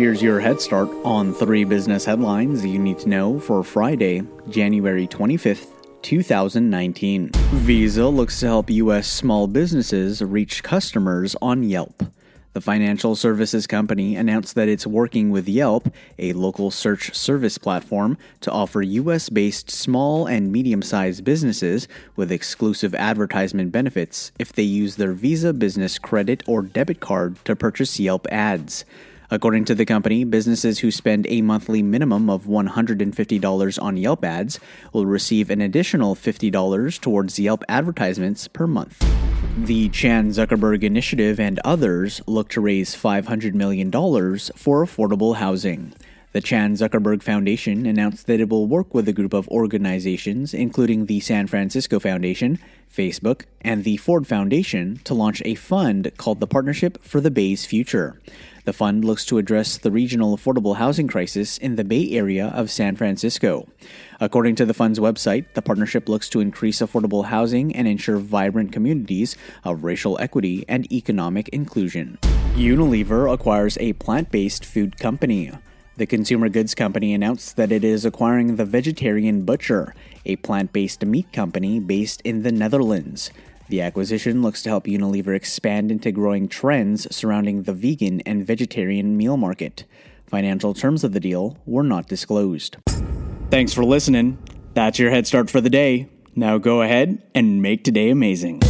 Here's your head start on three business headlines you need to know for Friday, January 25th, 2019. Visa looks to help U.S. small businesses reach customers on Yelp. The financial services company announced that it's working with Yelp, a local search service platform, to offer US based small and medium sized businesses with exclusive advertisement benefits if they use their Visa business credit or debit card to purchase Yelp ads. According to the company, businesses who spend a monthly minimum of $150 on Yelp ads will receive an additional $50 towards Yelp advertisements per month. The Chan Zuckerberg Initiative and others look to raise $500 million for affordable housing. The Chan Zuckerberg Foundation announced that it will work with a group of organizations, including the San Francisco Foundation, Facebook, and the Ford Foundation, to launch a fund called the Partnership for the Bay's Future. The fund looks to address the regional affordable housing crisis in the Bay Area of San Francisco. According to the fund's website, the partnership looks to increase affordable housing and ensure vibrant communities of racial equity and economic inclusion. Unilever acquires a plant based food company. The consumer goods company announced that it is acquiring the Vegetarian Butcher, a plant based meat company based in the Netherlands. The acquisition looks to help Unilever expand into growing trends surrounding the vegan and vegetarian meal market. Financial terms of the deal were not disclosed. Thanks for listening. That's your head start for the day. Now go ahead and make today amazing.